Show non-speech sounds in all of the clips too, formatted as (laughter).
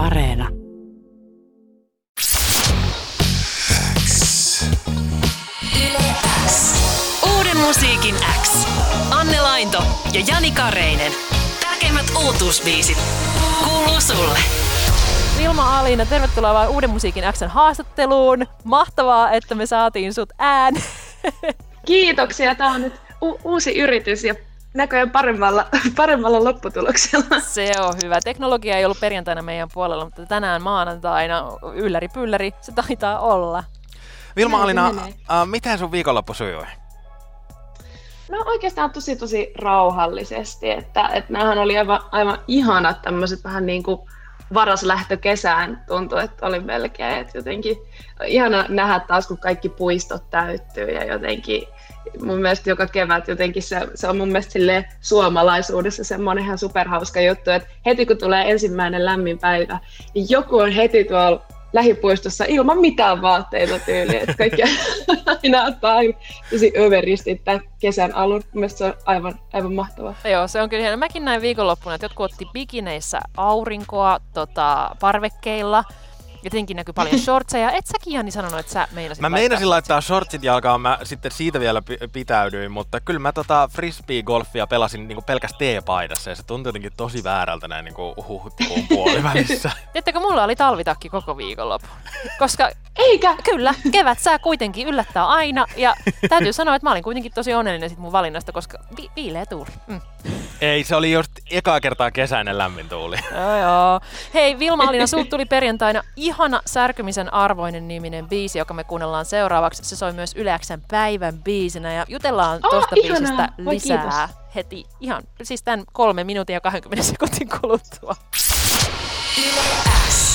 Areena. Uuden musiikin X. Anne Lainto ja Jani Kareinen. Tärkeimmät uutuusbiisit kuuluu sulle. Vilma Alina, tervetuloa vaan Uuden musiikin Xn haastatteluun. Mahtavaa, että me saatiin sut ään. (laughs) Kiitoksia. Tämä on nyt u- uusi yritys ja näköjään paremmalla, (laughs) paremmalla lopputuloksella. Se on hyvä. Teknologia ei ollut perjantaina meidän puolella, mutta tänään maanantaina ylläri pylläri se taitaa olla. Vilma Alina, äh, miten sun viikonloppu sujui? No oikeastaan tosi tosi rauhallisesti, että, että näähän oli aivan, aivan ihanat tämmöiset vähän niin kuin varas lähtö kesään. Tuntui, että oli melkein, että jotenkin ihana nähdä taas, kun kaikki puistot täyttyy ja jotenkin mun mielestä joka kevät jotenkin se, se on mun mielestä silleen suomalaisuudessa semmoinen ihan superhauska juttu, että heti kun tulee ensimmäinen lämmin päivä, niin joku on heti tuolla lähipuistossa ilman mitään vaatteita tyyliä, että kaikki (laughs) aina ottaa tosi överisti tämän kesän alun. Mielestäni se on aivan, aivan mahtavaa. Joo, se on kyllä hieno. Mäkin näin viikonloppuna, että jotkut otti bikineissä aurinkoa tota, parvekkeilla. Jotenkin näkyy paljon (laughs) shortseja. Et säkin Jani sanonut, että sä meinasit Mä meinasin laittaa shortsit jalkaan, mä sitten siitä vielä pi- pitäydyin, mutta kyllä mä tota frisbee-golfia pelasin niinku pelkästään teepaidassa ja se tuntui jotenkin tosi väärältä näin niinku huhtikuun (laughs) puolivälissä. Tiedättekö, mulla oli talvitakki koko viikonloppu. Koska Eikä! kyllä, kevät sää kuitenkin yllättää aina. Ja täytyy sanoa, että mä olin kuitenkin tosi onnellinen sit mun valinnasta, koska vi- viileä tuuli. Mm. Ei, se oli just ekaa kertaa kesäinen lämmin tuuli. Joo, joo. Hei, Vilma Alina, sulta tuli perjantaina (laughs) ihana särkymisen arvoinen niminen biisi, joka me kuunnellaan seuraavaksi. Se soi myös Yleäksän päivän biisinä ja jutellaan Oh, tosta ihanaa. biisistä Voi, lisää heti ihan, siis tämän kolme minuutin ja 20 sekuntin kuluttua.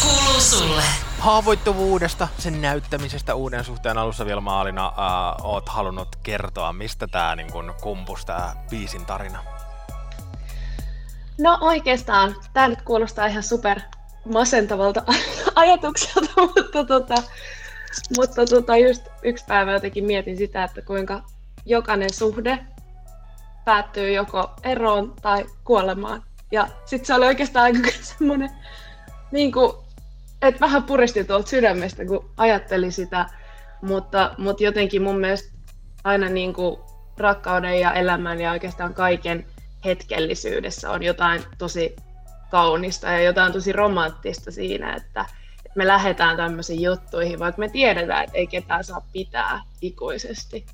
Kuuluu sulle. Haavoittuvuudesta, sen näyttämisestä uuden suhteen alussa vielä maalina äh, oot halunnut kertoa, mistä tää niin kun kumpus tää biisin tarina. No oikeastaan, tämä nyt kuulostaa ihan super masentavalta ajatukselta, (laughs) mutta, tota, mutta tota, just yksi päivä jotenkin mietin sitä, että kuinka jokainen suhde päättyy joko eroon tai kuolemaan. Ja sitten se oli oikeastaan aika (laughs) semmoinen, niin että vähän puristi tuolta sydämestä, kun ajatteli sitä, mutta, mutta jotenkin mun mielestä aina niin kuin rakkauden ja elämän ja oikeastaan kaiken hetkellisyydessä on jotain tosi kaunista ja jotain tosi romanttista siinä, että me lähdetään tämmöisiin juttuihin, vaikka me tiedetään, että ei ketään saa pitää ikuisesti.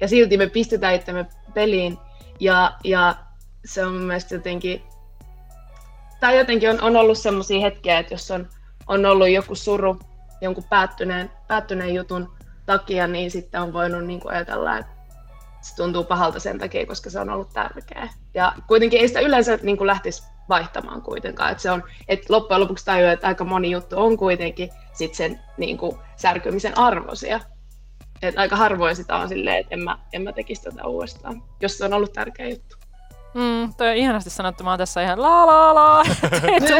Ja silti me pistetään itsemme peliin ja, ja se on mun jotenkin, tai jotenkin on, on ollut semmoisia hetkiä, että jos on, on ollut joku suru jonkun päättyneen, päättyneen jutun takia, niin sitten on voinut niin kuin ajatella, että se tuntuu pahalta sen takia, koska se on ollut tärkeää. Ja kuitenkin ei sitä yleensä niin kuin lähtisi vaihtamaan kuitenkaan. Että se on, että loppujen lopuksi tajuaa, että aika moni juttu on kuitenkin sit sen niin kuin, särkymisen arvoisia. Et aika harvoin sitä on silleen, että en mä, en mä tekisi tätä uudestaan, jos se on ollut tärkeä juttu. Mm, toi on ihanasti sanottu. Mä oon tässä ihan la la la,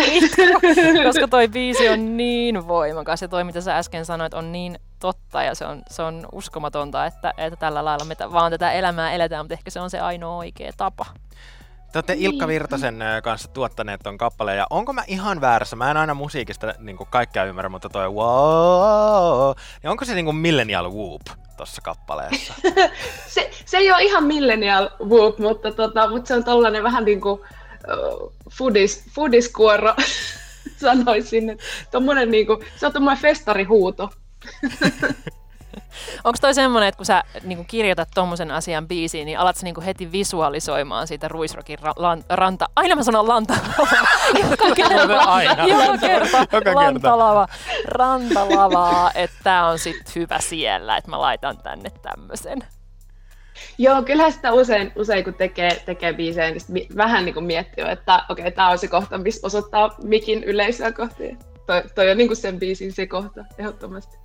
(laughs) koska toi biisi on niin voimakas. Ja toi, mitä sä äsken sanoit, on niin totta ja se on, se on uskomatonta, että, että tällä lailla me t- vaan tätä elämää eletään, mutta ehkä se on se ainoa oikea tapa. Te olette Ilkka Virtasen kanssa tuottaneet ton kappaleen, ja onko mä ihan väärässä? Mä en aina musiikista niin kaikkea ymmärrä, mutta toi wow, niin onko se niin kuin millennial whoop tossa kappaleessa? (laughs) Se, se ei ole ihan millennial whoop, mutta, tota, mutta se on tällainen vähän niin kuin uh, foodis, foodiskuoro, (laughs) sanoisin. Että tommonen niin kuin, se on tommonen festarihuuto. (laughs) Onko toi semmonen, että kun sä niin kirjoitat tommosen asian biisiin, niin alat sä niin heti visualisoimaan siitä Ruisrokin ra- lan- ranta... Aina mä sanon lantalava. (laughs) Joka kerta. Aina. Joka kerta. Joka. Lantalava. Rantalavaa. Että tää on sit hyvä siellä, että mä laitan tänne tämmösen. Joo, kyllähän sitä usein, usein kun tekee, tekee biisejä, niin mi- vähän niin kuin miettii, että okei, okay, tämä on se kohta, missä osoittaa mikin yleisöä kohti. Toi, toi on niin kuin sen biisin se kohta, ehdottomasti.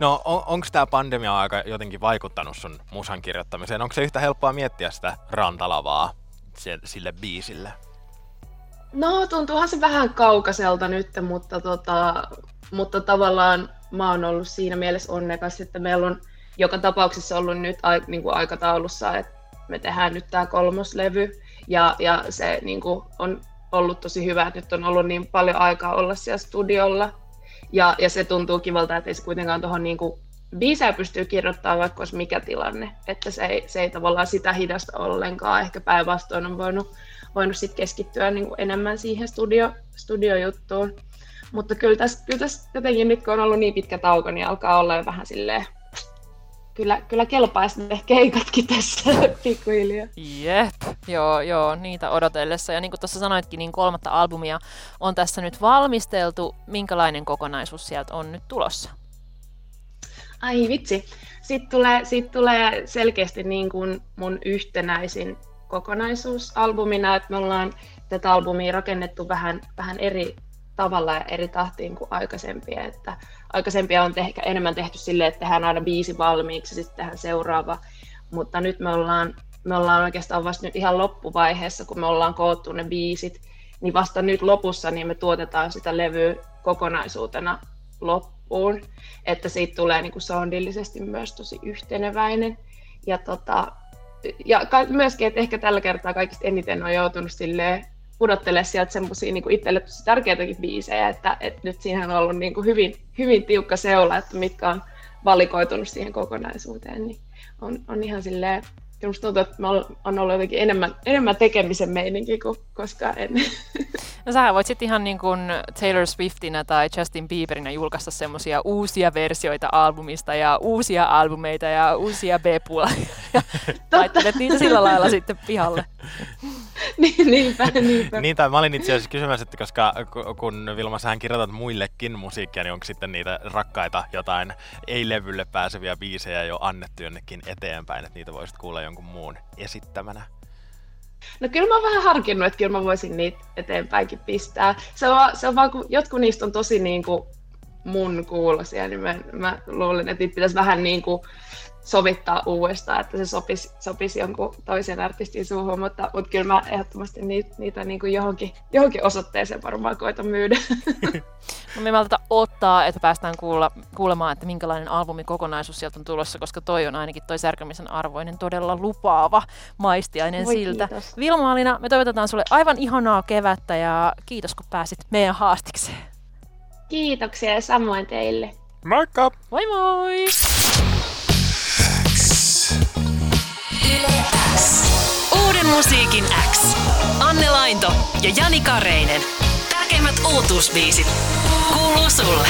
No on, onko tämä pandemia-aika jotenkin vaikuttanut sun musan kirjoittamiseen? Onko se yhtä helppoa miettiä sitä rantalavaa sille biisille? No, tuntuuhan se vähän kaukaiselta nyt, mutta, tota, mutta tavallaan mä oon ollut siinä mielessä onnekas, että meillä on joka tapauksessa ollut nyt niin kuin aikataulussa, että me tehdään nyt tämä kolmoslevy, ja, ja se niin kuin, on ollut tosi hyvä, että nyt on ollut niin paljon aikaa olla siellä studiolla. Ja, ja se tuntuu kivalta, että ei se kuitenkaan tuohon niin biisejä pystyy kirjoittamaan vaikka olisi mikä tilanne. Että se ei, se ei tavallaan sitä hidasta ollenkaan. Ehkä päinvastoin on voinut, voinut sit keskittyä niin kuin enemmän siihen studio, studiojuttuun. Mutta kyllä tässä, kyllä tässä jotenkin nyt kun on ollut niin pitkä tauko, niin alkaa olla jo vähän silleen kyllä, kyllä kelpaisi ne keikatkin tässä (laughs) pikkuhiljaa. Jep, joo, joo, niitä odotellessa. Ja niin kuin tuossa sanoitkin, niin kolmatta albumia on tässä nyt valmisteltu. Minkälainen kokonaisuus sieltä on nyt tulossa? Ai vitsi. Sitten tulee, sit tulee selkeästi niin kuin mun yhtenäisin kokonaisuus albumina, että me ollaan tätä albumia rakennettu vähän, vähän eri tavalla ja eri tahtiin kuin aikaisempia. Että aikaisempia on ehkä enemmän tehty silleen, että tehdään aina biisi valmiiksi ja sitten tehdään seuraava. Mutta nyt me ollaan, me ollaan oikeastaan vasta nyt ihan loppuvaiheessa, kun me ollaan koottu ne biisit, niin vasta nyt lopussa niin me tuotetaan sitä levyä kokonaisuutena loppuun, että siitä tulee niin kuin soundillisesti myös tosi yhteneväinen. Ja, tota, ja myöskin, että ehkä tällä kertaa kaikista eniten on joutunut silleen pudottelee sieltä semmoisia niin itselle tosi tärkeitäkin biisejä, että, että nyt siinä on ollut niin kuin hyvin, hyvin tiukka seula, että mitkä on valikoitunut siihen kokonaisuuteen, niin on, on ihan silleen, minusta tuntuu, että on ollut jotenkin enemmän, enemmän tekemisen meininki kuin koskaan ennen. (laughs) No sähän voit sitten ihan niin kuin Taylor Swiftinä tai Justin Bieberinä julkaista semmoisia uusia versioita albumista ja uusia albumeita ja uusia B-puolia. Ja niitä sillä lailla (laughs) sitten pihalle. (laughs) (laughs) niin, niinpä, niinpä. niin, tai mä olin itse asiassa kysymässä, että koska kun Vilma, sähän kirjoitat muillekin musiikkia, niin onko sitten niitä rakkaita jotain ei-levylle pääseviä biisejä jo annettu jonnekin eteenpäin, että niitä voisit kuulla jonkun muun esittämänä? No kyllä mä oon vähän harkinnut, että kyllä mä voisin niitä eteenpäinkin pistää. Se on, se on vaan, kun jotkut niistä on tosi niin kuin mun kuulosia, niin mä, mä luulen, että niitä pitäisi vähän niin kuin sovittaa uudestaan, että se sopisi, sopisi jonkun toisen artistin suuhun, mutta, mutta kyllä mä ehdottomasti niitä, niitä niin kuin johonkin, johonkin osoitteeseen varmaan koitan myydä. No me maltata ottaa, että päästään kuulla, kuulemaan, että minkälainen albumi kokonaisuus sieltä on tulossa, koska toi on ainakin toi särkämisen arvoinen todella lupaava maistiainen Voi siltä. kiitos. Vilma me toivotetaan sulle aivan ihanaa kevättä ja kiitos kun pääsit meidän haastikseen. Kiitoksia ja samoin teille. Moikka! Moi moi! Musiikin X. Anne Lainto ja Jani Kareinen. Tärkeimmät uutuusbiisit kuuluu sulle.